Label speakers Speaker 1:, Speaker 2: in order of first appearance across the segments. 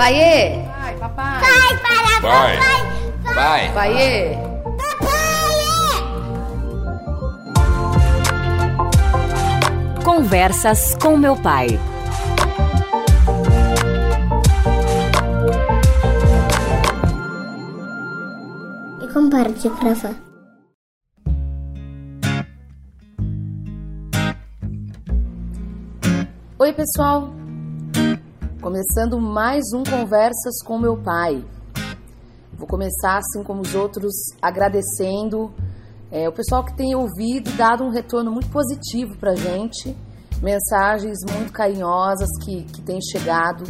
Speaker 1: Paiê. Pai, papai.
Speaker 2: Vai para
Speaker 3: Vai.
Speaker 2: papai.
Speaker 3: Vai.
Speaker 1: Paiê.
Speaker 4: Conversas com meu pai.
Speaker 2: E comparte gravar.
Speaker 1: Oi, pessoal. Começando mais um Conversas com meu pai. Vou começar, assim como os outros, agradecendo é, o pessoal que tem ouvido e dado um retorno muito positivo pra gente. Mensagens muito carinhosas que, que têm chegado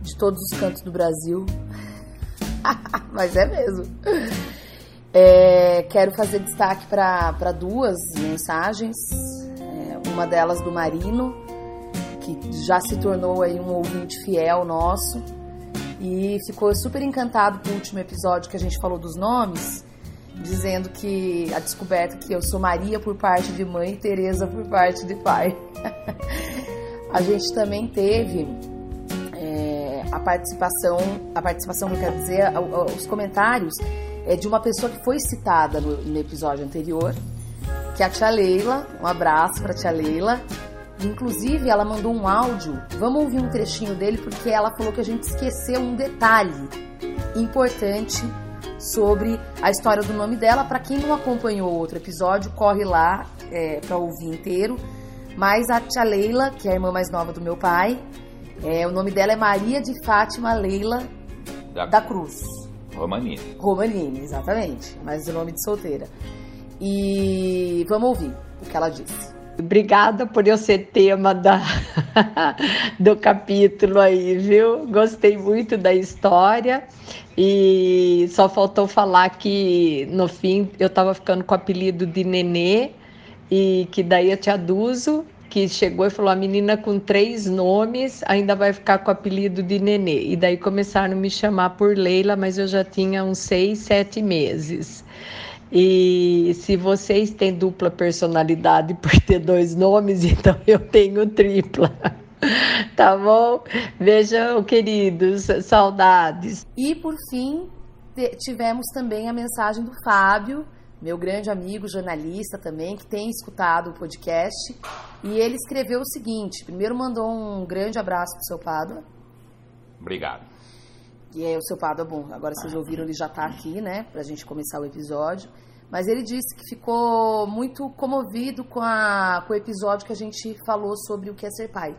Speaker 1: de todos os cantos do Brasil. Mas é mesmo. É, quero fazer destaque para duas mensagens. É, uma delas do Marino, que já se tornou aí um ouvinte fiel nosso e ficou super encantado com o último episódio que a gente falou dos nomes, dizendo que a descoberta que eu sou Maria por parte de mãe e Teresa por parte de pai. a gente também teve é, a participação, a participação eu quero dizer, os comentários é de uma pessoa que foi citada no, no episódio anterior, que é a tia Leila. Um abraço para tia Leila. Inclusive, ela mandou um áudio. Vamos ouvir um trechinho dele porque ela falou que a gente esqueceu um detalhe importante sobre a história do nome dela. Para quem não acompanhou o outro episódio, corre lá é, para ouvir inteiro. Mas a tia Leila, que é a irmã mais nova do meu pai, é, o nome dela é Maria de Fátima Leila
Speaker 3: Da-
Speaker 1: da Cruz.
Speaker 3: Romanini.
Speaker 1: Romanini, exatamente. Mas o nome de solteira. E vamos ouvir o que ela disse.
Speaker 5: Obrigada por eu ser tema da, do capítulo aí, viu? Gostei muito da história e só faltou falar que no fim eu tava ficando com o apelido de Nenê e que daí a tia Duzo, que chegou e falou: a menina com três nomes ainda vai ficar com o apelido de Nenê. E daí começaram a me chamar por Leila, mas eu já tinha uns seis, sete meses. E se vocês têm dupla personalidade por ter dois nomes, então eu tenho tripla. Tá bom? Beijão, queridos. Saudades.
Speaker 1: E por fim, tivemos também a mensagem do Fábio, meu grande amigo jornalista também, que tem escutado o podcast. E ele escreveu o seguinte: primeiro mandou um grande abraço pro seu Pádua.
Speaker 3: Obrigado.
Speaker 1: E é o seu Pádua, bom, agora vocês ouviram, ele já tá aqui, né, pra gente começar o episódio. Mas ele disse que ficou muito comovido com, a, com o episódio que a gente falou sobre o que é ser pai.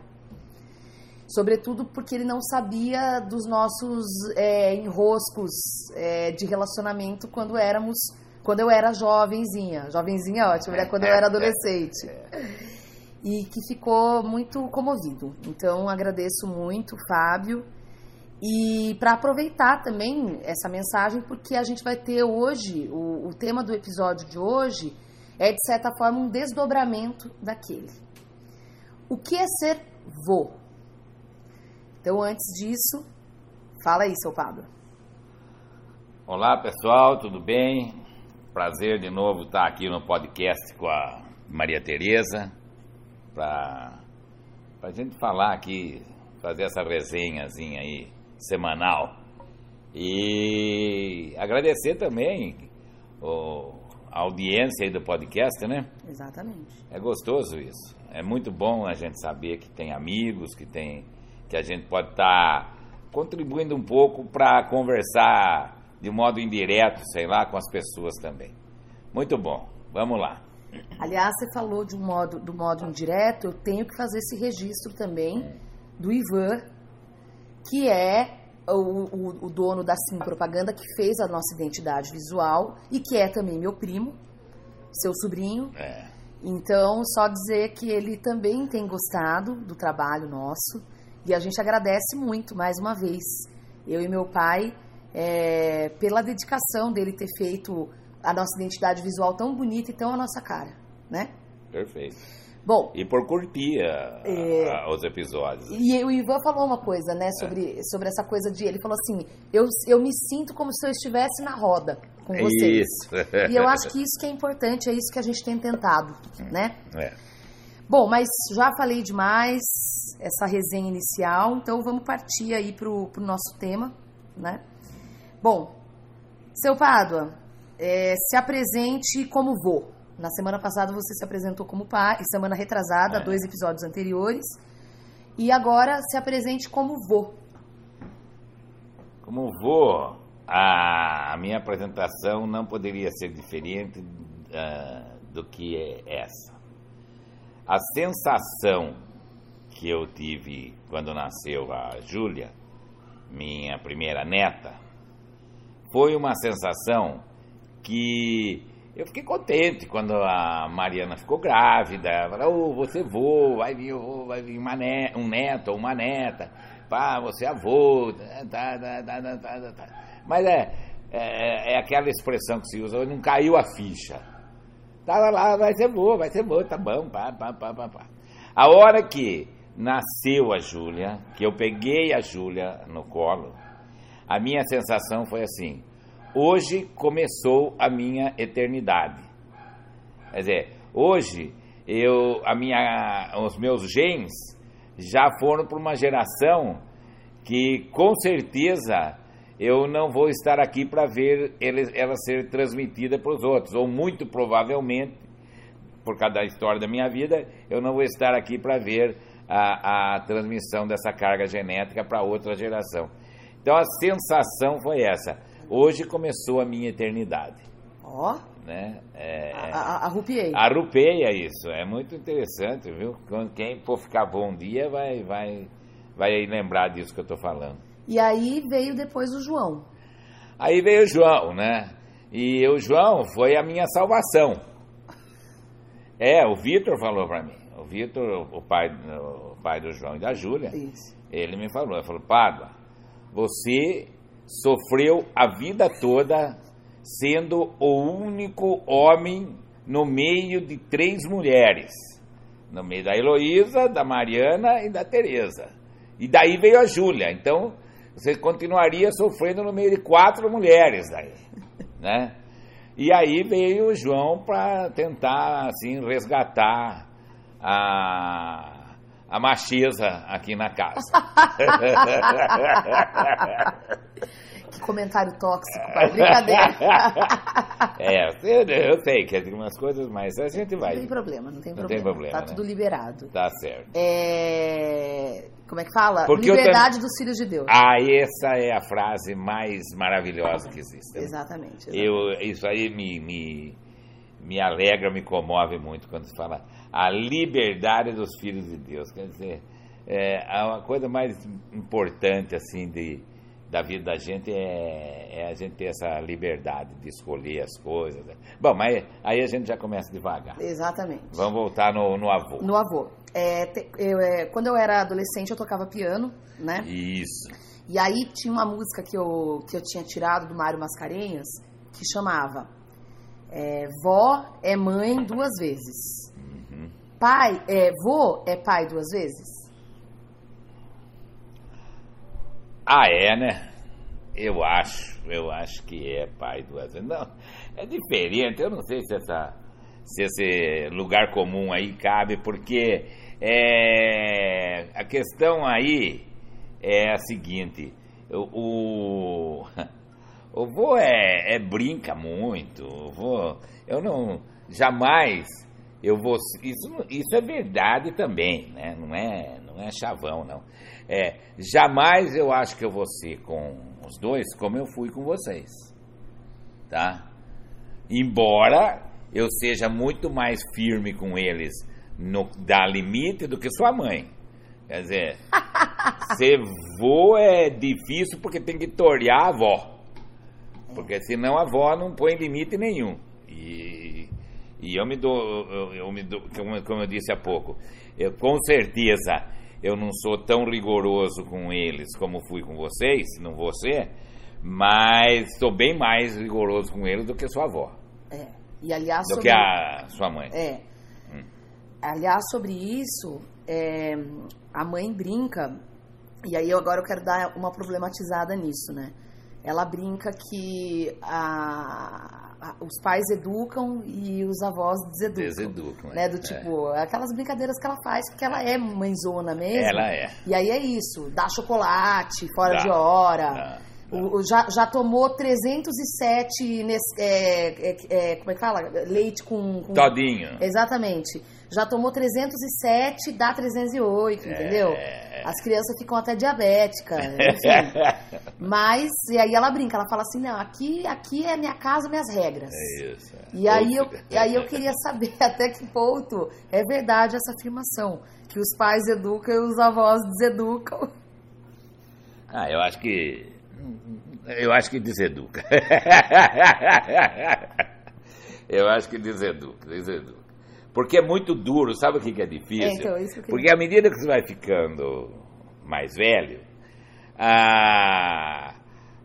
Speaker 1: Sobretudo porque ele não sabia dos nossos é, enroscos é, de relacionamento quando éramos. Quando eu era jovenzinha. Jovenzinha é ótimo, né? Quando eu era adolescente. E que ficou muito comovido. Então agradeço muito, Fábio. E para aproveitar também essa mensagem, porque a gente vai ter hoje, o, o tema do episódio de hoje é de certa forma um desdobramento daquele. O que é ser vô? Então, antes disso, fala aí, seu Pablo.
Speaker 3: Olá, pessoal, tudo bem? Prazer de novo estar aqui no podcast com a Maria Tereza para a gente falar aqui, fazer essa resenhazinha aí semanal. E agradecer também o- a audiência aí do podcast, né?
Speaker 1: Exatamente.
Speaker 3: É gostoso isso. É muito bom a gente saber que tem amigos, que tem que a gente pode estar contribuindo um pouco para conversar de modo indireto, sei lá, com as pessoas também. Muito bom. Vamos lá.
Speaker 1: Aliás, você falou de um modo, do modo indireto, eu tenho que fazer esse registro também do Ivan, que é o, o- o dono da Sim Propaganda, que fez a nossa identidade visual e que é também meu primo, seu sobrinho.
Speaker 3: É.
Speaker 1: Então, só dizer que ele também tem gostado do trabalho nosso e a gente agradece muito mais uma vez, eu e meu pai, é, pela dedicação dele ter feito a nossa identidade visual tão bonita e tão a nossa cara, né?
Speaker 3: Perfeito.
Speaker 1: Bom,
Speaker 3: E por curtir a-
Speaker 1: É.
Speaker 3: a- os episódios.
Speaker 1: e o Ivan falou uma coisa, né, sobre, sobre essa coisa de. Ele falou assim: eu, eu me sinto como se eu estivesse na roda com vocês.
Speaker 3: Isso.
Speaker 1: E eu acho que isso que é importante, é isso que a gente tem tentado, né?
Speaker 3: É.
Speaker 1: Bom, mas já falei demais essa resenha inicial, então vamos partir aí pro, pro nosso tema, né? Bom, seu Pádua, é, se apresente como vô. Na semana passada você se apresentou como pai, semana retrasada,
Speaker 3: É.
Speaker 1: dois episódios anteriores. E agora se apresente como vô.
Speaker 3: Como vou, a minha apresentação não poderia ser diferente ah, do que é essa. A sensação que eu tive quando nasceu a Júlia, minha primeira neta, foi uma sensação que eu fiquei contente quando a Mariana ficou grávida. Falei, oh, você vô, vai vir, oh, vai vir um neto ou uma neta. Pá, você é avô. Tá, tá, tá, tá, tá, tá, tá. Mas é, é, é aquela expressão que se usa, não caiu a ficha. Tava lá, vai ser boa, vai ser boa, tá bom, pá, pá, pá, pá, pá. A hora que nasceu a Júlia, que eu peguei a Júlia no colo, a minha sensação foi assim: hoje começou a minha eternidade. Quer dizer, hoje eu, a minha, os meus genes já foram para uma geração que com certeza eu não vou estar aqui para ver ele, ela ser transmitida para os outros, ou muito provavelmente, por causa da história da minha vida, eu não vou estar aqui para ver a, a transmissão dessa carga genética para outra geração. Então a sensação foi essa. Hoje começou a minha eternidade,
Speaker 1: Ó,
Speaker 3: né? É,
Speaker 1: a- a- arrupiei.
Speaker 3: Arrupeia isso, é muito interessante, viu? Quem for ficar bom um dia vai, vai, vai lembrar disso que eu estou falando.
Speaker 1: E aí veio depois o João.
Speaker 3: Aí veio o João, né? E o João foi a minha salvação. É, o Vitor falou para mim. O Vitor, o pai, o pai do João e da Júlia, ele me falou, ele falou, Pádua, você sofreu a vida toda sendo o único homem no meio de três mulheres. No meio da Heloísa, da Mariana e da Tereza. E daí veio a Júlia. Então, você continuaria sofrendo no meio de quatro mulheres daí, né? E aí veio o João para tentar assim resgatar a a macheza aqui na casa.
Speaker 1: Que comentário tóxico, pai. Brincadeira.
Speaker 3: é, eu, eu sei que tem umas coisas, mas a gente vai.
Speaker 1: Não tem problema, não tem
Speaker 3: Não
Speaker 1: problema.
Speaker 3: tem problema,
Speaker 1: Tá
Speaker 3: né?
Speaker 1: tudo liberado.
Speaker 3: Tá certo.
Speaker 1: É... Como é que fala?
Speaker 3: Porque
Speaker 1: Liberdade dos filhos de Deus.
Speaker 3: Ah, essa é a frase mais maravilhosa que existe. né?
Speaker 1: Exatamente. exatamente.
Speaker 3: Eu, isso aí me, me, me alegra, me comove muito quando se fala a liberdade dos filhos de Deus. Quer dizer, é, a coisa mais importante assim de, da vida da gente é, é a gente ter essa liberdade de escolher as coisas. Bom, mas aí a gente já começa devagar.
Speaker 1: Exatamente.
Speaker 3: Vamos voltar no, no avô.
Speaker 1: No avô. É, te- eu, é, quando eu era adolescente, eu tocava piano, né?
Speaker 3: Isso.
Speaker 1: E aí tinha uma música que eu, que eu tinha tirado do Mário Mascarenhas que chamava é, Vó é mãe duas vezes.
Speaker 3: Uhum.
Speaker 1: Pai, é, vô é pai duas vezes?
Speaker 3: Ah, é, né? Eu acho, eu acho que é pai duas vezes. Não, é diferente. Eu não sei se, essa, se esse lugar comum aí cabe, porque é, a questão aí é a seguinte: o, o, o vô é, é brinca muito. O vô, eu não jamais eu vou isso isso é verdade também, né? Não é não é chavão não. É, jamais eu acho que eu vou ser com os dois como eu fui com vocês. Tá? Embora eu seja muito mais firme com eles no dar limite do que sua mãe. Quer dizer, ser vô é difícil porque tem que torear a avó. Porque senão a avó não põe limite nenhum. E, e eu me dou, eu, eu me dou como, como eu disse há pouco, eu, com certeza eu não sou tão rigoroso com eles como fui com vocês, não ser, mas sou bem mais rigoroso com eles do que sua avó,
Speaker 1: É. E aliás,
Speaker 3: do
Speaker 1: sobre,
Speaker 3: que a sua mãe.
Speaker 1: é, aliás, sobre isso, é, a mãe brinca, e aí eu, agora eu quero dar uma problematizada nisso, né? Ela brinca que a, a- os pais educam e os avós deseducam.
Speaker 3: Deseducam,
Speaker 1: Né? Do
Speaker 3: é.
Speaker 1: tipo, aquelas brincadeiras que ela faz, porque ela é mãezona mesmo.
Speaker 3: Ela é.
Speaker 1: E aí é isso, dá chocolate fora
Speaker 3: Dá,
Speaker 1: de hora.
Speaker 3: dá,
Speaker 1: o- já, já tomou 307 nesse, é, é, é, como é que fala? Leite com, com
Speaker 3: Todinho.
Speaker 1: Exatamente. Já tomou 307, dá 308, entendeu?
Speaker 3: É.
Speaker 1: As crianças ficam até diabéticas, enfim. Mas, e aí ela brinca, ela fala assim, não, aqui, aqui é minha casa, minhas regras.
Speaker 3: É isso.
Speaker 1: E aí, eu, e aí eu queria saber até que ponto é verdade essa afirmação, que os pais educam e os avós deseducam.
Speaker 3: Ah, eu acho que. Eu acho que deseduca. eu acho que deseduca, deseduca. Porque é muito duro, sabe o que que é difícil?
Speaker 1: É, então, que
Speaker 3: Porque à medida que você vai ficando mais velho, ah,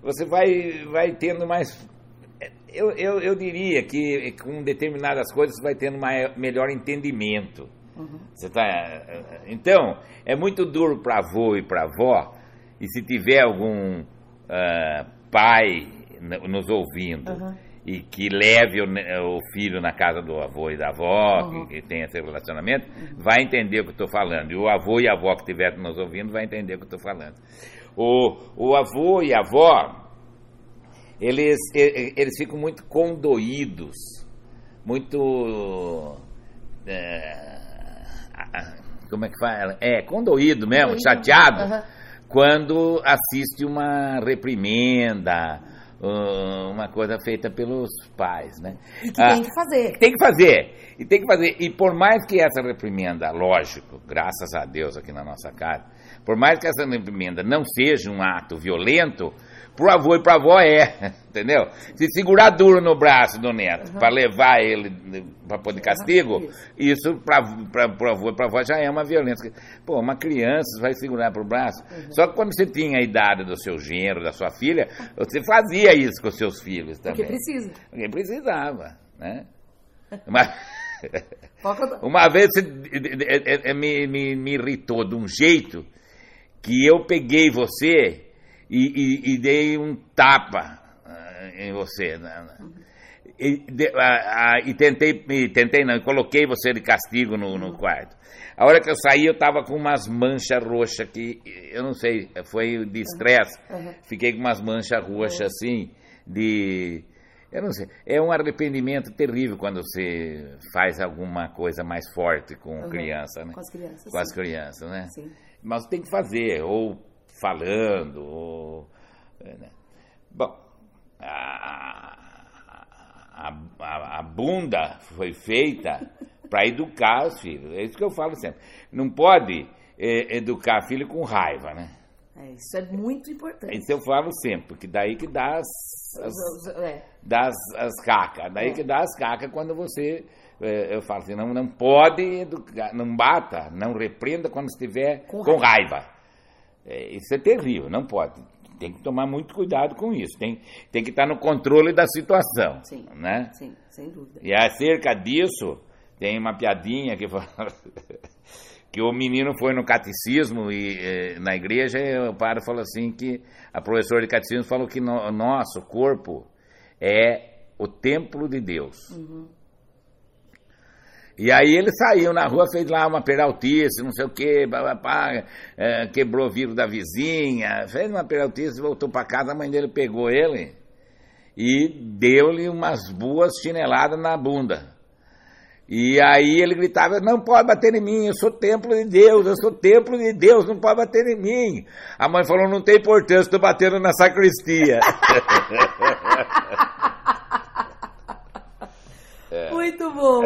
Speaker 3: você vai, vai tendo mais. Eu, eu, eu diria que com determinadas coisas você vai tendo mai- melhor entendimento. Você tá, então, é muito duro para avô e para avó, e se tiver algum ah, pai nos ouvindo
Speaker 1: Uhum.
Speaker 3: E que leve o, o filho na casa do avô e da avó,
Speaker 1: Uhum.
Speaker 3: que, que tenha esse relacionamento, vai entender o que eu estou falando. E o avô e a avó que estiver nos ouvindo vai entender o que eu estou falando. O, o avô e a avó, eles, eles ficam muito condoídos, muito. é, como é que fala? É, condoído mesmo,
Speaker 1: Condoído.
Speaker 3: chateado,
Speaker 1: Aham.
Speaker 3: quando assiste uma reprimenda, uma coisa feita pelos pais, né?
Speaker 1: Que
Speaker 3: Ah,
Speaker 1: tem que fazer.
Speaker 3: tem que fazer. E tem que fazer. E por mais que essa reprimenda, lógico, graças a Deus aqui na nossa casa, por mais que essa reprimenda não seja um ato violento, pro avô e pra avó é, entendeu? Se segurar duro no braço do neto para levar ele para pôr de castigo, isso para pro avô e pra avó já é uma violência. Pô, uma criança vai segurar pro braço. Só que quando você tinha a idade do seu genro, da sua filha, você fazia isso com os seus filhos também.
Speaker 1: Porque precisa.
Speaker 3: Porque precisava, né? Mas, Uma vez você eh, eh, me, me, me irritou de um jeito que eu peguei você e, e- e dei um tapa ah, em você. né? E, de- ah, ah, e tentei, e tentei não, coloquei você de castigo no, no quarto. A hora que eu saí, eu tava com umas manchas roxas que, eu não sei, foi de estresse.
Speaker 1: Uhum.
Speaker 3: Fiquei com umas manchas roxas assim, de. Eu não sei. É um arrependimento terrível quando você faz alguma coisa mais forte com
Speaker 1: Uhum.
Speaker 3: criança, né?
Speaker 1: Com as crianças.
Speaker 3: Com as
Speaker 1: sim.
Speaker 3: crianças, né?
Speaker 1: Sim.
Speaker 3: Mas tem que fazer, ou falando, ou. é, né? Bom, a, a, a- a bunda foi feita para educar os filhos. É isso que eu falo sempre. Não pode eh, educar filho com raiva, né?
Speaker 1: É, isso é muito importante.
Speaker 3: Isso eu falo sempre, porque daí que dá as, as,
Speaker 1: é.
Speaker 3: dá as, as cacas. Daí
Speaker 1: É.
Speaker 3: que dá as cacas quando você. eh, eu falo assim, não, não pode educar, não bata, não repreenda quando estiver
Speaker 1: Com
Speaker 3: com, raiva. É, isso é terrível, não pode. Tem que tomar muito cuidado com isso. Tem, tem que estar no controle da situação.
Speaker 1: Sim.
Speaker 3: Né?
Speaker 1: Sim, sem dúvida.
Speaker 3: E acerca disso, tem uma piadinha que fala que o menino foi no catecismo e eh, na igreja e o padre falou assim que a professora de catecismo falou que no, nosso corpo é o templo de Deus. E aí ele saiu na rua, fez lá uma peraltice, não sei o quê, eh, quebrou o vidro da vizinha, fez uma peraltice, voltou para casa, a mãe dele pegou ele e deu-lhe umas boas chineladas na bunda. E aí ele gritava, não pode bater em mim, eu sou templo de Deus, eu sou templo de Deus, não pode bater em mim. A mãe falou, não tem importância, estou batendo na sacristia.
Speaker 1: Muito bom,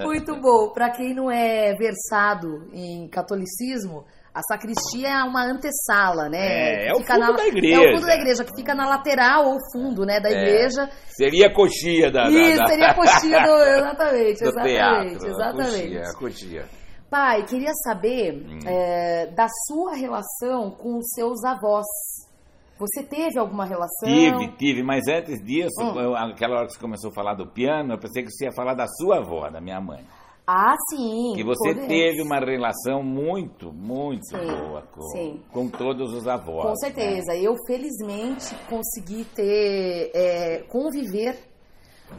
Speaker 1: muito bom. Para quem não é versado em catolicismo, a sacristia é uma antessala, né?
Speaker 3: É, é o fundo
Speaker 1: na-
Speaker 3: da igreja.
Speaker 1: É o fundo da igreja, que fica na lateral ou fundo, né, da
Speaker 3: É.
Speaker 1: igreja.
Speaker 3: Seria a coxia da,
Speaker 1: Isso,
Speaker 3: da-
Speaker 1: seria a coxinha do... Exatamente,
Speaker 3: do
Speaker 1: exatamente,
Speaker 3: teatro.
Speaker 1: exatamente.
Speaker 3: A coxia, a coxia.
Speaker 1: Pai, queria saber
Speaker 3: Hum.
Speaker 1: é, da sua relação com os seus avós. Você teve alguma relação?
Speaker 3: Tive, tive, mas antes disso,
Speaker 1: Hum.
Speaker 3: eu- aquela hora que você começou a falar do piano, eu pensei que você ia falar da sua avó, da minha mãe.
Speaker 1: Ah, sim.
Speaker 3: Que você
Speaker 1: podemos.
Speaker 3: teve uma relação muito, muito
Speaker 1: Sim,
Speaker 3: boa com,
Speaker 1: sim.
Speaker 3: com todos os avós.
Speaker 1: Com
Speaker 3: né?
Speaker 1: certeza. Eu, felizmente, consegui ter, é, conviver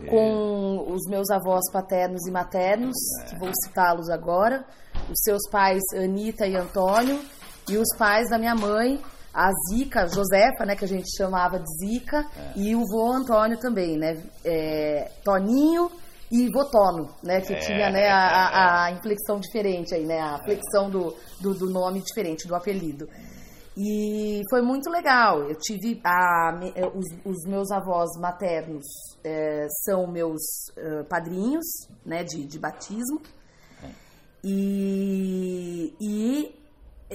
Speaker 1: com os meus avós paternos e maternos, que vou citá-los agora, os seus pais Anita e Antônio, e os pais da minha mãe, a Zica, Josefa, né, que a gente chamava de Zica, e o vô Antônio também, né, é, Toninho e Votono, né, que
Speaker 3: É.
Speaker 1: tinha, né, a, a- a inflexão diferente aí, né, a flexão do, do, do nome diferente, do apelido. E foi muito legal. Eu tive a, eh, os, os meus avós maternos eh, são meus eh, padrinhos, né, de, de batismo. E, e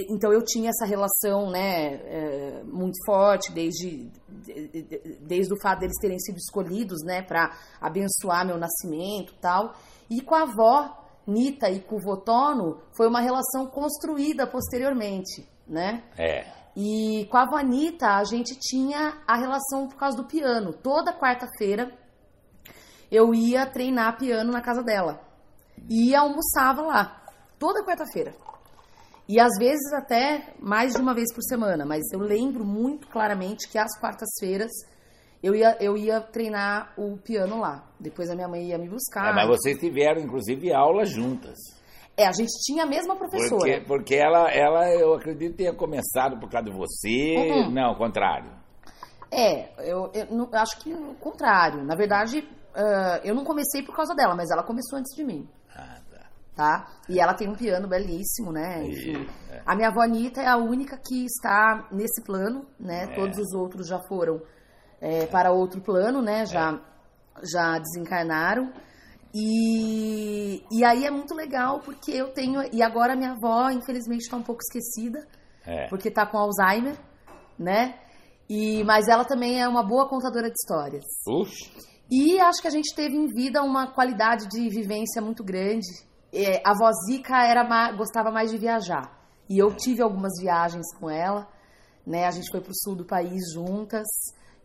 Speaker 1: então eu tinha essa relação, né, eh, muito forte desde de- de- desde o fato deles terem sido escolhidos, né, para abençoar meu nascimento, e tal. E com a avó Nita e com o Votono foi uma relação construída posteriormente, né?
Speaker 3: É.
Speaker 1: E com a Vanita, a gente tinha a relação por causa do piano. Toda quarta-feira eu ia treinar piano na casa dela. E almoçava lá. Toda quarta-feira. E às vezes até mais de uma vez por semana. Mas eu lembro muito claramente que às quartas-feiras eu ia, eu ia treinar o piano lá. Depois a minha mãe ia me buscar.
Speaker 3: É, mas vocês tiveram, inclusive, aula juntas.
Speaker 1: É, a gente tinha a mesma professora.
Speaker 3: Porque, porque ela, ela, eu acredito, tenha começado por causa de você.
Speaker 1: Uhum.
Speaker 3: Não, contrário.
Speaker 1: É, eu, eu não- acho que o contrário. Na verdade, ah, eu não comecei por causa dela, mas ela começou antes de mim,
Speaker 3: tá.
Speaker 1: E ela tem um piano belíssimo, né?
Speaker 3: E- é.
Speaker 1: A minha avó Anitta é a única que está nesse plano, né?
Speaker 3: É.
Speaker 1: Todos os outros já foram é, para outro plano, né? Já, já desencarnaram. E, e aí é muito legal porque eu tenho. E agora minha avó, infelizmente, está um pouco esquecida
Speaker 3: É.
Speaker 1: porque tá com Alzheimer, né? E, mas ela também é uma boa contadora de histórias.
Speaker 3: Puxa.
Speaker 1: E acho que a gente teve em vida uma qualidade de vivência muito grande. É, a avó Zica era ma- gostava mais de viajar. E eu tive algumas viagens com ela. Né? A gente foi pro sul do país juntas,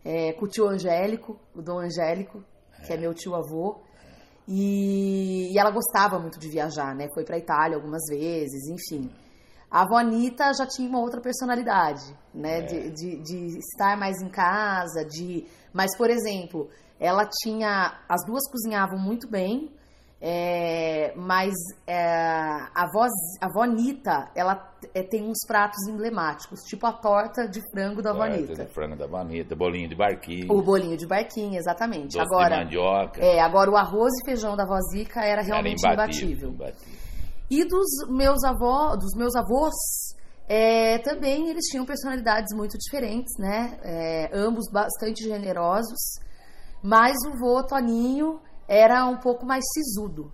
Speaker 1: é, com o tio Angélico, o Dom Angélico, que é meu tio avô. E, e ela gostava muito de viajar, né? Foi pra Itália algumas vezes, enfim. A avó Anitta já tinha uma outra personalidade, né? De, de, de estar mais em casa, de... Mas, por exemplo, ela tinha... As duas cozinhavam muito bem, é, mas é, a, avó, a avó Anitta, ela é, tem uns pratos emblemáticos, tipo a torta de frango da
Speaker 3: Torta de frango da bonita, bolinho de barquinho,
Speaker 1: O bolinho de barquinho, exatamente.
Speaker 3: doce
Speaker 1: Agora,
Speaker 3: de mandioca.
Speaker 1: é, agora o arroz e feijão da vozica era
Speaker 3: Era
Speaker 1: realmente
Speaker 3: imbatível.
Speaker 1: imbatível.
Speaker 3: imbatível.
Speaker 1: E dos meus avós, dos meus avós, é, também eles tinham personalidades muito diferentes, né? É, ambos bastante generosos, mas o vô Toninho era um pouco mais sisudo.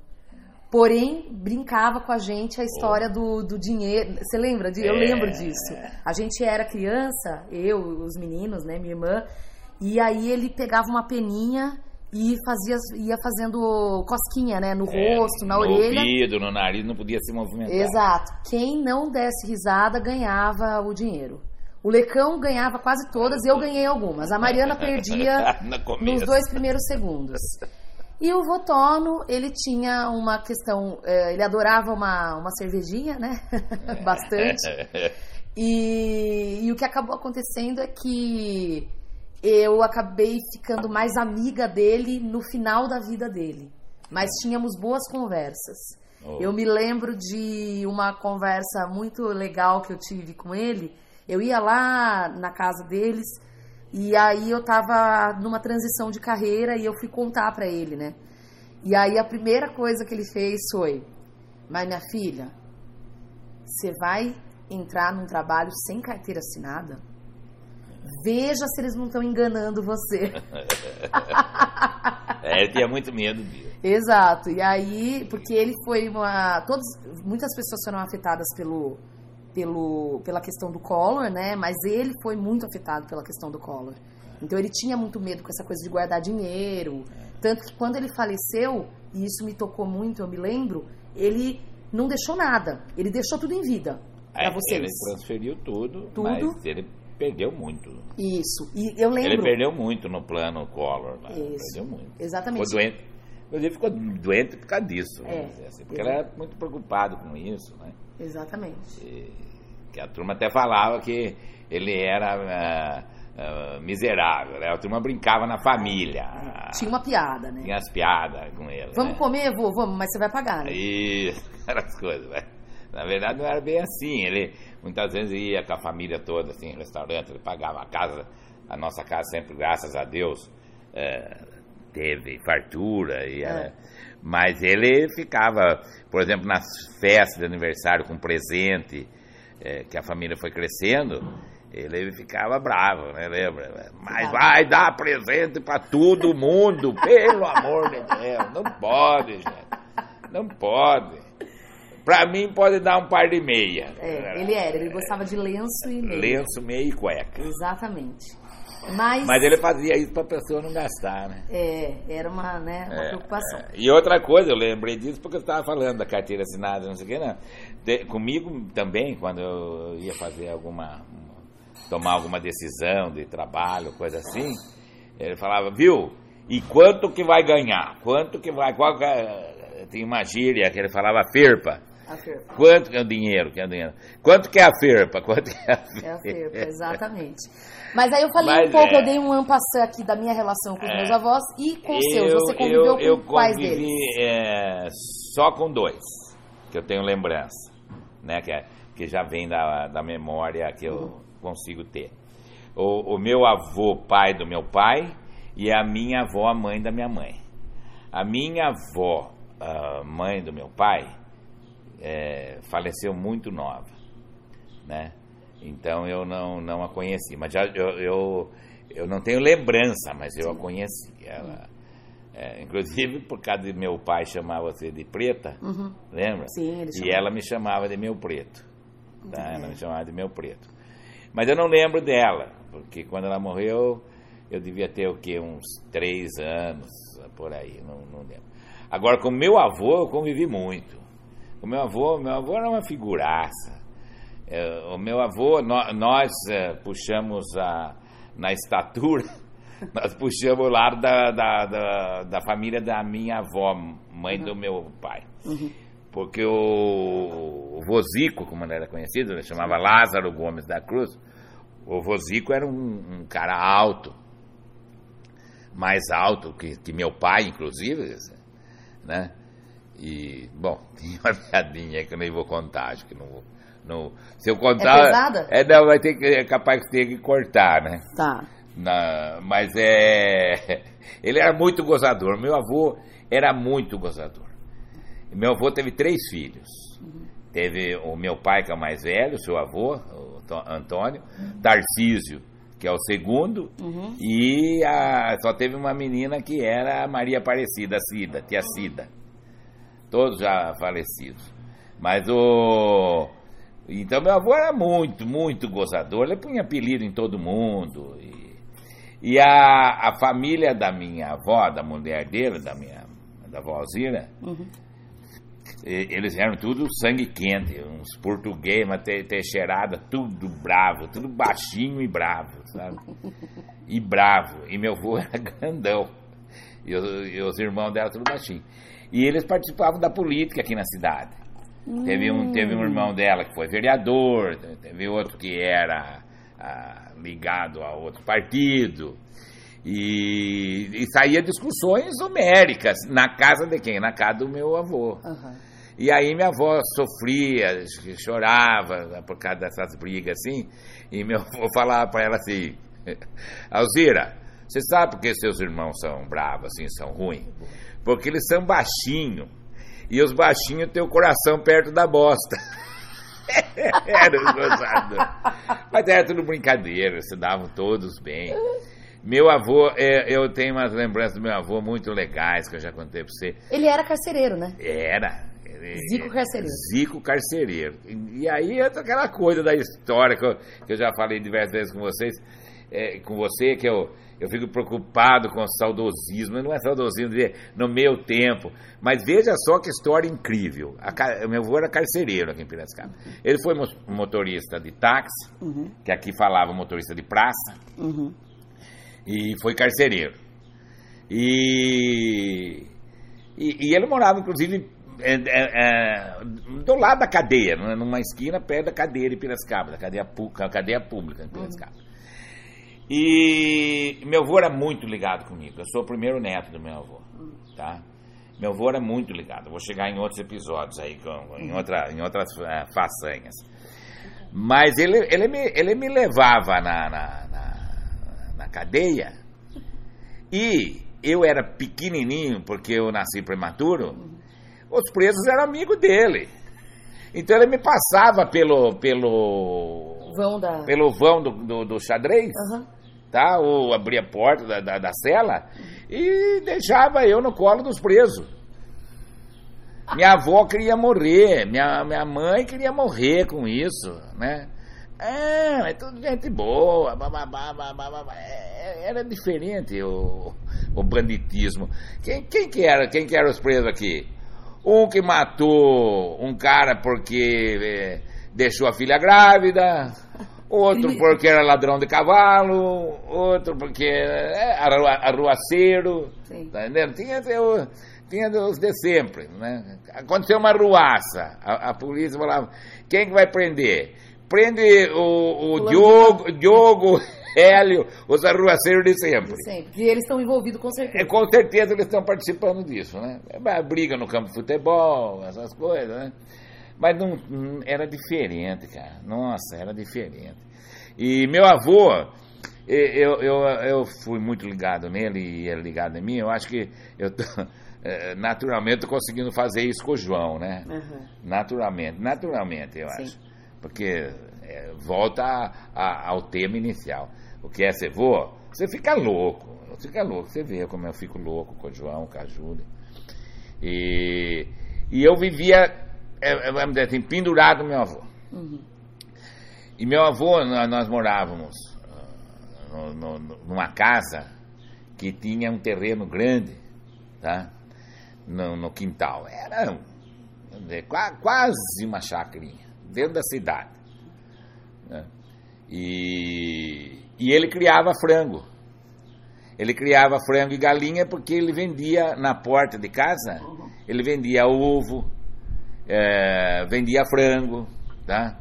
Speaker 1: Porém, brincava com a gente a história do, do dinheiro. Você lembra? De, eu
Speaker 3: É.
Speaker 1: lembro disso. A gente era criança, eu, os meninos, né, minha irmã, e aí ele pegava uma peninha e fazia, ia fazendo cosquinha, né, no
Speaker 3: É,
Speaker 1: rosto, na
Speaker 3: no
Speaker 1: orelha.
Speaker 3: ouvido, no nariz, não podia se movimentar.
Speaker 1: Exato. Quem não desse risada ganhava o dinheiro. O Lecão ganhava quase todas, eu ganhei algumas. A Mariana perdia
Speaker 3: No
Speaker 1: nos dois primeiros segundos. E o Votono, ele tinha uma questão, eh, ele adorava uma, uma cervejinha, né? Bastante. E, e o que acabou acontecendo é que eu acabei ficando mais amiga dele no final da vida dele. Mas tínhamos boas conversas.
Speaker 3: Oh.
Speaker 1: Eu me lembro de uma conversa muito legal que eu tive com ele. Eu ia lá na casa deles e aí eu tava numa transição de carreira e eu fui contar pra ele, né? E aí a primeira coisa que ele fez foi: Mas minha filha, você vai entrar num trabalho sem carteira assinada? Veja se eles não estão enganando você.
Speaker 3: É, ele tinha muito medo disso.
Speaker 1: Exato. E aí, porque ele foi uma. Todos, muitas pessoas foram afetadas pelo, pelo, pela questão do Collor, né? Mas ele foi muito afetado pela questão do Collor. Então ele tinha muito medo com essa coisa de guardar dinheiro. Tanto que quando ele faleceu, e isso me tocou muito, eu me lembro, ele não deixou nada. Ele deixou tudo em vida
Speaker 3: É,
Speaker 1: pra vocês.
Speaker 3: Ele transferiu tudo,
Speaker 1: Tudo.
Speaker 3: mas ele perdeu muito.
Speaker 1: Isso. E eu lembro.
Speaker 3: Ele perdeu muito no plano Collor. Lá.
Speaker 1: Isso.
Speaker 3: Perdeu muito.
Speaker 1: Exatamente.
Speaker 3: Ficou doente. Inclusive ficou doente por causa disso.
Speaker 1: É.
Speaker 3: assim, porque ele era muito preocupado com isso, né?
Speaker 1: Exatamente.
Speaker 3: Que a turma até falava que ele era ah, uh, miserável, né? A turma brincava na família.
Speaker 1: Tinha uma piada, né?
Speaker 3: Tinha as piadas com ele.
Speaker 1: Vamos
Speaker 3: né?
Speaker 1: comer, vô? Vamos, mas você vai pagar, né?
Speaker 3: Isso, aquelas coisas. né? Na verdade não era bem assim. Ele muitas vezes ia com a família toda, assim, restaurante, ele pagava a casa, a nossa casa sempre, graças a Deus, eh, teve fartura e era- mas ele ficava, por exemplo, nas festas de aniversário com presente, eh, que a família foi crescendo, ele ficava bravo, né? Lembra? Mas vai dar presente para todo mundo, pelo amor de Deus. Não pode, gente. Não pode. Pra mim pode dar um par de meia.
Speaker 1: É, ele era, ele gostava de lenço e meia.
Speaker 3: Lenço, meia e cueca.
Speaker 1: Exatamente. Mas,
Speaker 3: Mas ele fazia isso pra pessoa não gastar, né?
Speaker 1: é, era uma, né, uma
Speaker 3: É,
Speaker 1: preocupação.
Speaker 3: é. E outra coisa, eu lembrei disso porque eu estava falando da carteira assinada, não sei o que, não. Te- comigo também, quando eu ia fazer alguma. tomar alguma decisão de trabalho, coisa assim, ele falava, viu? E quanto que vai ganhar? Quanto que vai. Qual que é, tem uma gíria que ele falava ferpa.
Speaker 1: A ferpa.
Speaker 3: Quanto que é o dinheiro? Que é o dinheiro? Quanto que é a ferpa? Quanto que é a ferpa?
Speaker 1: É a ferpa, exatamente. Mas aí eu falei
Speaker 3: Mas
Speaker 1: um pouco,
Speaker 3: é.
Speaker 1: eu dei um ampassã aqui da minha relação com os
Speaker 3: É.
Speaker 1: meus avós e com os seus. Você conviveu
Speaker 3: eu,
Speaker 1: com
Speaker 3: eu
Speaker 1: quais
Speaker 3: convivi,
Speaker 1: deles?
Speaker 3: é, só com dois, que eu tenho lembrança, né? Que, é- que já vem da, da memória que eu
Speaker 1: Uhum.
Speaker 3: consigo ter. O, o meu avô, pai do meu pai, e a minha avó, a mãe da minha mãe. A minha avó, a mãe do meu pai, é, faleceu muito nova, né? Então eu não, não a conheci, mas já eu, eu, eu não tenho lembrança, mas eu a conheci. Ela, é, inclusive por causa de meu pai chamar você de preta, lembra?
Speaker 1: Uhum. Sim, ele
Speaker 3: E
Speaker 1: chamava.
Speaker 3: ela me chamava de meu preto. Tá? Ela me chamava de meu preto. Mas eu não lembro dela, porque quando ela morreu, eu devia ter o quê? Uns três anos, por aí, não, não lembro. Agora, com meu avô, eu convivi muito. O meu avô, meu avô era uma figuraça. É, o meu avô, nó- nós é, puxamos a, na estatura, nós puxamos o lado da, da, da, da família da minha avó, mãe do meu pai. Porque o, o Vozico, como ele era conhecido, ele chamava Lázaro Gomes da Cruz, o Vozico era um, um cara alto, mais alto que, que meu pai, inclusive, né? E, bom, tinha uma piadinha que eu nem vou contar, acho que não vou. Não, se eu contar.
Speaker 1: pesada?
Speaker 3: É, não, vai ter que. É capaz que tenha que cortar, né?
Speaker 1: Tá.
Speaker 3: Na- mas é. Ele era muito gozador. Meu avô era muito gozador. Meu avô teve três filhos. Teve o meu pai, que é o mais velho, seu avô, o Antônio, Tarcísio, que é o segundo, e a- só teve uma menina que era a Maria Aparecida, Cida, tia Cida. Todos já falecidos. Mas o. Então meu avô era muito, muito gozador. Ele punha apelido em todo mundo. E, e a, a família da minha avó, da mulher dele, da minha da avó Alzira, e- eles eram tudo sangue quente, uns português, uma te- teixeirada, tudo bravo, tudo baixinho e bravo, sabe? E bravo. E meu avô era grandão. E os, e os irmãos dela tudo baixinho. E eles participavam da política aqui na cidade. Teve, um, teve um irmão dela que foi vereador, teve outro que era ah, ligado a outro partido. E, e saía discussões homéricas na casa de quem? Na casa do meu avô.
Speaker 1: Aham.
Speaker 3: E aí minha avó sofria, chorava por causa dessas brigas assim, e meu avô falava para ela assim, Alzira, você sabe por que seus irmãos são bravos assim, são ruins? Porque eles são baixinhos, e os baixinhos têm o coração perto da bosta. era gozador. Mas era tudo brincadeira, se davam todos bem. Meu avô, é, eu tenho umas lembranças do meu avô muito legais que eu já contei para você.
Speaker 1: Ele era carcereiro, né?
Speaker 3: Era.
Speaker 1: Zico Carcereiro.
Speaker 3: Zico Carcereiro. E, e aí entra aquela coisa da história que eu, que eu já falei diversas vezes com vocês, é, com você, que eu, eu fico preocupado com o saudosismo. Não é saudosismo de no meu tempo. Mas veja só que história incrível. A meu avô era carcereiro aqui em Piracicaba. Ele foi mo- motorista de táxi, que aqui falava motorista de praça,
Speaker 1: Uhum.
Speaker 3: e foi carcereiro. E, e, e ele morava, inclusive, é, é, é, do lado da cadeia, né, numa esquina perto da cadeia de Piracicaba, da cadeia, cadeia pública de Piracicaba. E meu avô era muito ligado comigo. Eu sou o primeiro neto do meu avô, tá? Meu avô era muito ligado. Eu vou chegar em outros episódios aí, com, em, outra, em outras uh, façanhas. Mas ele, ele, me, ele me levava na, na, na, na cadeia e eu era pequenininho, porque eu nasci prematuro, os presos eram amigos dele. Então ele me passava pelo pelo
Speaker 1: Vão da.
Speaker 3: pelo vão do, do, do xadrez,
Speaker 1: Aham.
Speaker 3: Tá? Ou abria a porta da, da, da cela e deixava eu no colo dos presos. Minha avó queria morrer, minha, minha mãe queria morrer com isso, né? É tudo gente boa, bababá, bababá. É, Era diferente o, o banditismo. Quem, quem, que era, quem que era os presos aqui? Um que matou um cara porque eh, deixou a filha grávida, outro porque era ladrão de cavalo, outro porque eh, era arrua- arruaceiro,
Speaker 1: Sim.
Speaker 3: tá entendendo? Tinha, tinha os de sempre, né? Aconteceu uma ruaça, a, a polícia falava, quem que vai prender? Prende o, o
Speaker 1: de
Speaker 3: Diogo, Diogo, Hélio, os arruaceiros de sempre.
Speaker 1: Sempre. Que eles estão envolvidos com certeza.
Speaker 3: É, com certeza eles estão participando disso, né? É, briga no campo de futebol, essas coisas, né? Mas não, não- era diferente, cara. Nossa, era diferente. E meu avô, eu, eu, eu fui muito ligado nele e ele ligado em mim. Eu acho que eu tô, eh, naturalmente tô conseguindo fazer isso com o João, né?
Speaker 1: Aham.
Speaker 3: Naturalmente, naturalmente, eu
Speaker 1: Sim.
Speaker 3: acho. Porque é, volta a- a- ao tema inicial. O que é ser vô? Você fica louco. Você fica louco. Você vê como eu fico louco com o João, com a Júlia. E, e eu vivia, é, é, vamos dizer assim, pendurado meu avô.
Speaker 1: Uhum.
Speaker 3: E meu avô, nó- nós morávamos ah, no- no- numa casa que tinha um terreno grande, tá? No, no quintal. Era dizer, qua- quase uma chacrinha, dentro da cidade. né? E, e ele criava frango. Ele criava frango e galinha porque ele vendia na porta de casa, ele vendia ovo, eh, vendia frango, tá?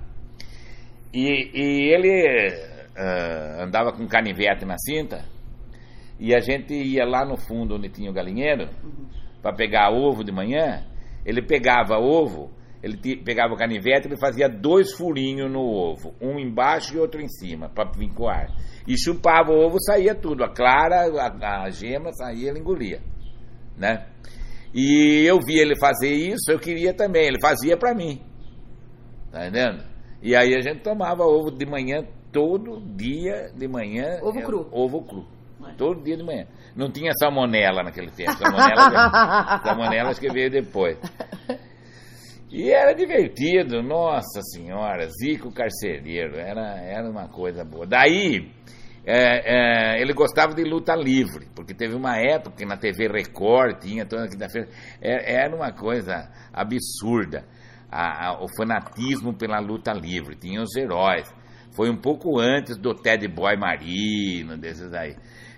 Speaker 3: E, e ele ah, andava com canivete na cinta e a gente ia lá no fundo onde tinha o galinheiro para pegar ovo de manhã. Ele pegava ovo, ele pegava o canivete, ele fazia dois furinhos no ovo, um embaixo e outro em cima, para vir com ar. E chupava o ovo, saía tudo, a clara, a, a gema saía, ele engolia, né? E eu vi ele fazer isso, eu queria também, ele fazia para mim. Tá entendendo? E aí a gente tomava ovo de manhã, todo dia de manhã.
Speaker 1: Ovo
Speaker 3: é,
Speaker 1: cru.
Speaker 3: Ovo cru. Todo dia de manhã. Não tinha salmonela naquele tempo. Salmonela, salmonela acho que veio depois. E era divertido, nossa senhora, Zico Carcereiro, era, era uma coisa boa. Daí, é, é, ele gostava de luta livre, porque teve uma época que na TV Record tinha toda quinta-feira, é- era uma coisa absurda, a- a- o fanatismo pela luta livre, tinha os heróis. Foi um pouco antes do Ted Boy Marino, desses aí.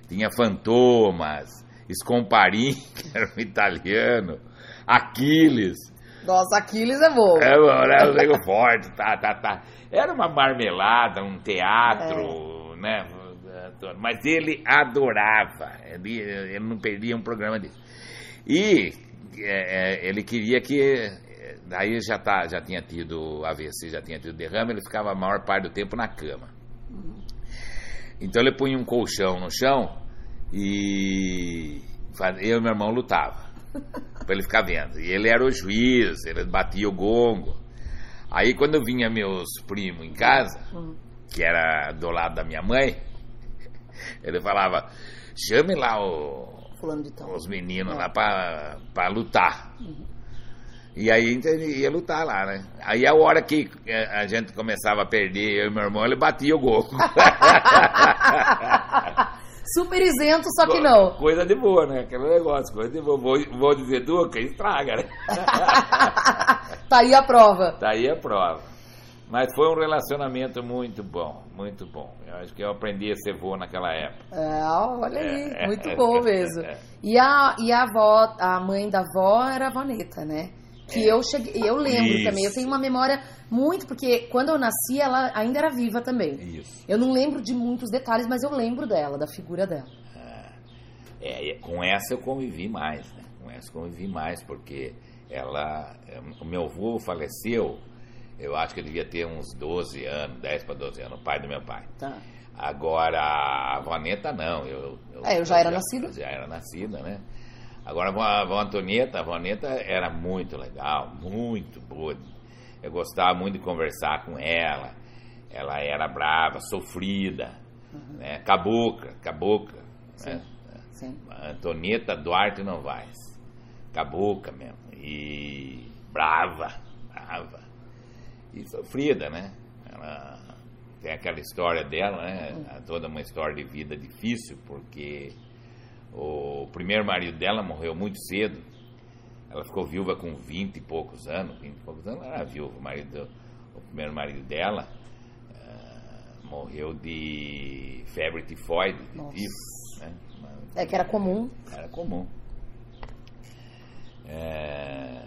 Speaker 3: Tinha Fantomas, Scomparin, que era um italiano, Aquiles,
Speaker 1: Nossa, Aquiles é bom.
Speaker 3: é, mano, era um nego forte, tá, tá, tá. Era uma marmelada, um teatro, né? Mas ele adorava, ele, ele não perdia um programa desse. E é, é, ele queria que. Daí já, tá, já tinha tido AVC, já tinha tido derrame, ele ficava a maior parte do tempo na cama. Então ele punha um colchão no chão e eu e meu irmão lutava para ele ficar vendo. E ele era o juiz, ele batia o gongo. Aí quando vinha meus primos em casa, que era do lado da minha mãe, ele falava: chame lá o- os meninos lá pra, pra lutar. E aí a gente ia lutar lá, né? Aí a hora que eh, a gente começava a perder, eu e meu irmão, ele batia o gol.
Speaker 1: Super isento, só que não.
Speaker 3: Coisa de boa, né? Aquele negócio, coisa de boa. Vou, vou dizer Duca, estraga, né?
Speaker 1: Tá aí a prova.
Speaker 3: Tá aí a prova. Mas foi um relacionamento muito bom, muito bom. Eu acho que eu aprendi a ser vô naquela época.
Speaker 1: É, olha aí,
Speaker 3: É,
Speaker 1: muito
Speaker 3: é,
Speaker 1: bom
Speaker 3: é,
Speaker 1: mesmo.
Speaker 3: é.
Speaker 1: E a, e a avó, a mãe da avó era a Vaneta, né? Que eu cheguei, eu lembro
Speaker 3: Isso.
Speaker 1: também. Eu tenho uma memória muito, porque quando eu nasci, ela ainda era viva também.
Speaker 3: Isso.
Speaker 1: Eu não lembro de muitos detalhes, mas eu lembro dela, da figura dela.
Speaker 3: É, e com essa eu convivi mais, né? Com essa eu convivi mais, porque ela. é, O meu avô faleceu, eu acho que eu devia ter uns 12 anos, 10 para 12 anos, o pai do meu pai.
Speaker 1: Tá.
Speaker 3: Agora, a Vaneta não. Eu,
Speaker 1: É, eu já era nascida.
Speaker 3: eu Já era nascida, né? Agora, a avó Antonieta, a Vaneta era muito legal, muito boa. Eu gostava muito de conversar com ela. Ela era brava, sofrida,
Speaker 1: Uhum.
Speaker 3: né? cabocla, cabocla. Né?
Speaker 1: Sim.
Speaker 3: Antonieta Duarte Novaes. Cabocla mesmo. E brava, brava. E sofrida, né? Ela tem aquela história dela, né? Toda uma história de vida difícil, porque o primeiro marido dela morreu muito cedo. Ela ficou viúva com 20 e poucos anos. 20 e poucos anos ela era viúva. O, marido, o primeiro marido dela ah, morreu de febre tifoide, de tifo. Né?
Speaker 1: É que era comum.
Speaker 3: era comum. É,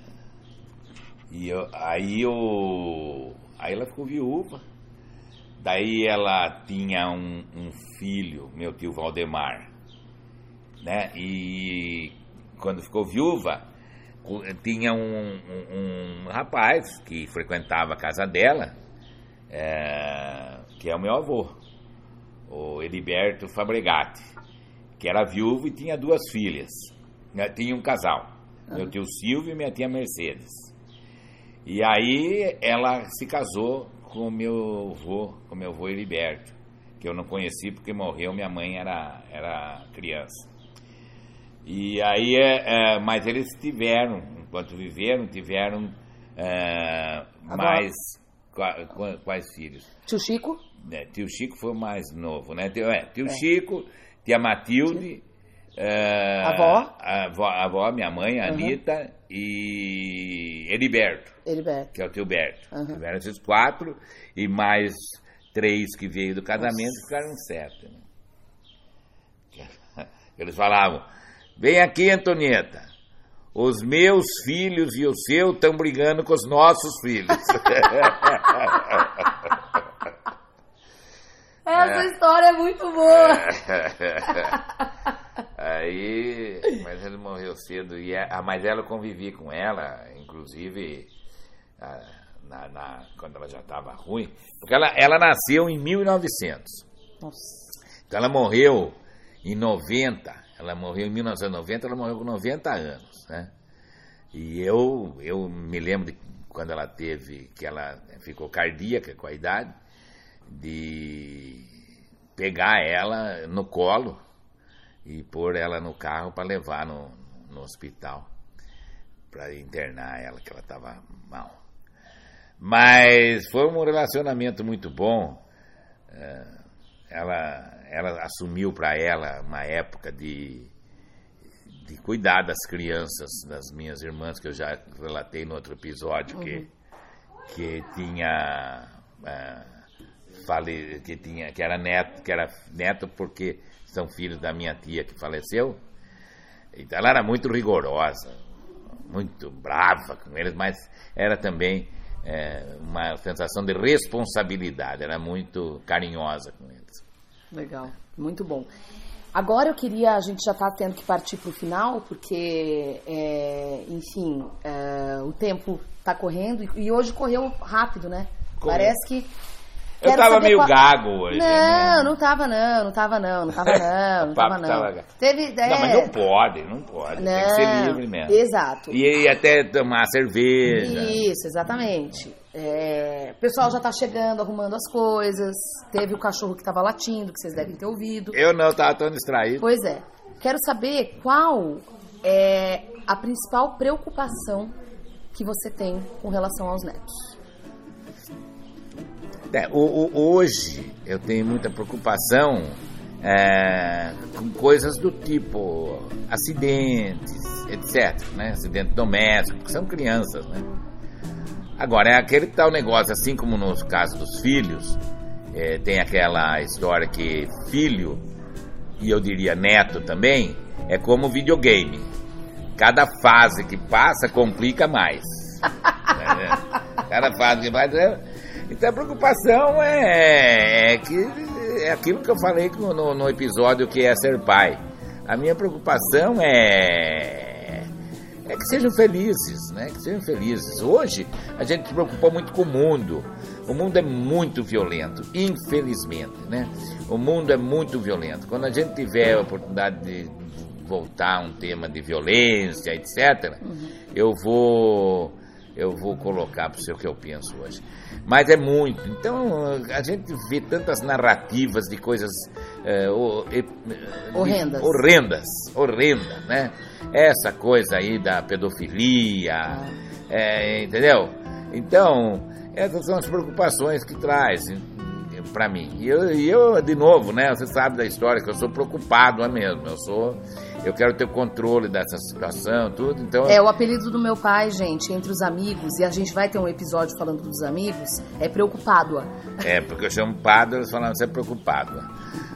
Speaker 3: e eu- aí eu, aí ela ficou viúva. Daí ela tinha um, um filho, meu tio Valdemar, né? E quando ficou viúva, tinha um, um- um rapaz que frequentava a casa dela, é, que é o meu avô, o Heriberto Fabregatti que era viúvo e tinha duas filhas. né, Tinha um casal, meu tio Silvio e minha tia Mercedes. E aí ela se casou com meu avô, com meu avô Heriberto, que eu não conheci porque morreu, minha mãe era, era criança. E aí, é, é, mas eles tiveram, enquanto viveram, tiveram é, mais qua- qua- quais filhos?
Speaker 1: Tio Chico?
Speaker 3: né, tio Chico foi o mais novo, né? Tio, é, tio Chico, tia Matilde, é,
Speaker 1: Avó?
Speaker 3: a avó, a avó, minha mãe, a Anitta e Heriberto,
Speaker 1: Heriberto.
Speaker 3: que é o tio Berto.
Speaker 1: Aham.
Speaker 3: Tiveram esses quatro e mais três que veio do casamento ficaram sete. Né? Eles falavam, vem aqui, Antonieta. Os meus filhos e o seu estão brigando com os nossos filhos.
Speaker 1: Essa história é muito boa.
Speaker 3: Aí, mas ele morreu cedo. E a, mas ela eu convivi com ela, inclusive ah, na, na- quando ela já estava ruim. Porque ela, ela nasceu em 1900.
Speaker 1: Nossa.
Speaker 3: Então ela morreu em 90. Ela morreu em 1990, ela morreu com 90 anos, né? E eu, eu me lembro de quando ela teve, que ela ficou cardíaca com a idade, de pegar ela no colo e pôr ela no carro para levar no, no hospital, para internar ela, que ela estava mal. Mas foi um relacionamento muito bom. É, ela, ela assumiu para ela uma época de, de cuidar das crianças, das minhas irmãs, que eu já relatei no outro episódio, que, que tinha. ah, fale, que tinha que era neto que era neto porque são filhos da minha tia que faleceu então ela era muito rigorosa muito brava com eles mas era também é, uma sensação de responsabilidade era muito carinhosa com eles
Speaker 1: Legal, muito bom. Agora eu queria, a gente já está tendo que partir para o final, porque, é, enfim, é, o tempo está correndo e, e hoje correu rápido, né?
Speaker 3: Correu.
Speaker 1: Parece que.
Speaker 3: Eu
Speaker 1: saber
Speaker 3: meio
Speaker 1: qual-
Speaker 3: gago hoje
Speaker 1: Não,
Speaker 3: né?
Speaker 1: não tava não, não tava não, não tava não, não tava não.
Speaker 3: tava-
Speaker 1: Teve, é,
Speaker 3: não mas não pode não pode tem que ser
Speaker 1: não,
Speaker 3: livre mesmo
Speaker 1: Exato.
Speaker 3: e, e até tomar cerveja
Speaker 1: Isso, exatamente. É, o pessoal já tá chegando, arrumando as coisas. Teve o cachorro que tava latindo, que vocês devem ter ouvido.
Speaker 3: eu não estava tão distraído
Speaker 1: Pois é. Quero saber qual é a principal preocupação que você tem com relação aos netos.
Speaker 3: É, hoje eu tenho muita preocupação é, com coisas do tipo acidentes, etc. Né? Acidente doméstico, porque são crianças, né? Agora, é aquele tal negócio, assim como no caso dos filhos, é, tem aquela história que filho, e eu diria neto também, é como videogame. Cada fase que passa complica mais. o cara faz o que vai. Então a preocupação é, é, que é aquilo que eu falei no, no episódio que é ser pai. A minha preocupação é é que sejam felizes, né? Que sejam felizes. Hoje a gente se preocupa muito com o mundo. O mundo é muito violento, infelizmente, né? O mundo é muito violento. Quando a gente tiver a oportunidade de voltar a um tema de violência, etc., uhum. eu vou eu vou colocar para o seu que eu penso hoje. Mas é muito. Então a gente vê tantas narrativas de coisas é,
Speaker 1: horrendas.
Speaker 3: horrendas, horrendas, né? Essa coisa aí da pedofilia, ah. é, entendeu? Então essas são as preocupações que traz para mim. E eu, eu, de novo, né? Você sabe da história que eu sou preocupado é mesmo. Eu sou eu quero ter o controle dessa situação, tudo. Então
Speaker 1: É o apelido do meu pai, gente, entre os amigos, e a gente vai ter um episódio falando dos amigos, é preocupado.
Speaker 3: É, porque eu chamo Pado, eles falam, você é preocupado.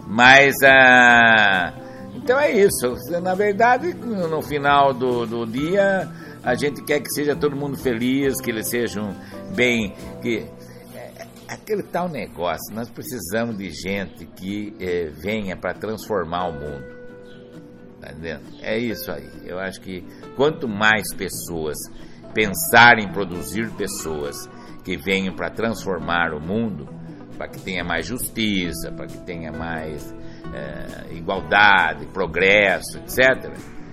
Speaker 3: Mas ah, então é isso. Na verdade, no final do, do dia, a gente quer que seja todo mundo feliz, que eles sejam bem, que é, aquele tal negócio, nós precisamos de gente que eh, venha para transformar o mundo. Tá entendendo? É isso aí. Eu acho que quanto mais pessoas pensarem em produzir pessoas que venham para transformar o mundo, para que tenha mais justiça, para que tenha mais é, igualdade, progresso, etc.,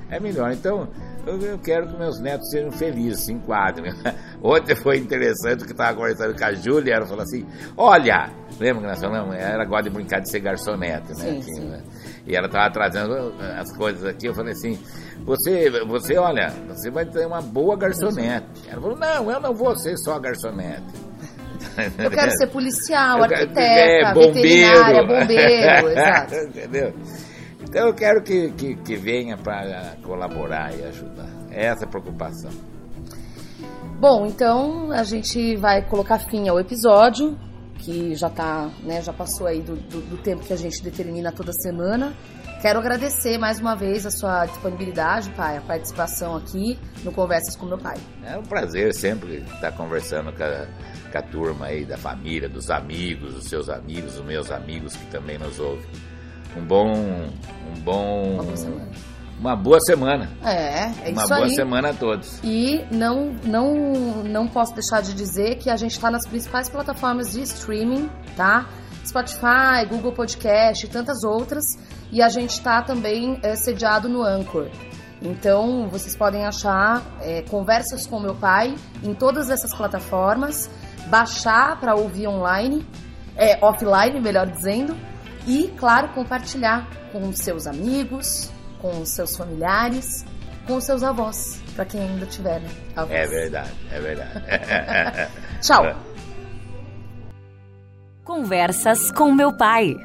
Speaker 3: é melhor. Então, eu quero que meus netos sejam felizes, se enquadrem. Ontem foi interessante que estava conversando com a Júlia, ela falou assim: Olha, lembra que nós falamos? Ela gosta de brincar de ser garçonete, né?
Speaker 1: Sim,
Speaker 3: Aqui,
Speaker 1: sim.
Speaker 3: né? E ela estava trazendo as coisas aqui. Eu falei assim: você, você, olha, você vai ter uma boa garçonete. Ela falou: Não, eu não vou ser só garçonete.
Speaker 1: Eu quero ser policial, arquiteta,
Speaker 3: é, bombeiro.
Speaker 1: veterinária, bombeiro, exato.
Speaker 3: Entendeu? Então eu quero que, que, que venha para colaborar e ajudar. É essa a preocupação.
Speaker 1: Bom, então a gente vai colocar fim ao episódio, que já tá, né, já passou aí do, do- do tempo que a gente determina toda semana. Quero agradecer mais uma vez a sua disponibilidade, pai, a participação aqui no Conversas com meu pai.
Speaker 3: É um prazer sempre estar conversando com a, com a turma aí da família, dos amigos, dos seus amigos, dos meus amigos que também nos ouvem. Um bom. Um bom.
Speaker 1: Uma boa semana.
Speaker 3: Uma boa semana.
Speaker 1: É, é
Speaker 3: uma
Speaker 1: isso
Speaker 3: boa
Speaker 1: aí.
Speaker 3: semana a todos.
Speaker 1: E não, não, não posso deixar de dizer que a gente está nas principais plataformas de streaming, tá? Spotify, Google Podcast e tantas outras. E a gente está também é, sediado no Anchor. Então vocês podem achar é, conversas com meu pai em todas essas plataformas, baixar para ouvir online, é, offline, melhor dizendo, e, claro, compartilhar com seus amigos, com os seus familiares, com os seus avós, para quem ainda tiver, né? Avós.
Speaker 3: É verdade, é verdade.
Speaker 1: Tchau.
Speaker 4: Conversas com meu pai.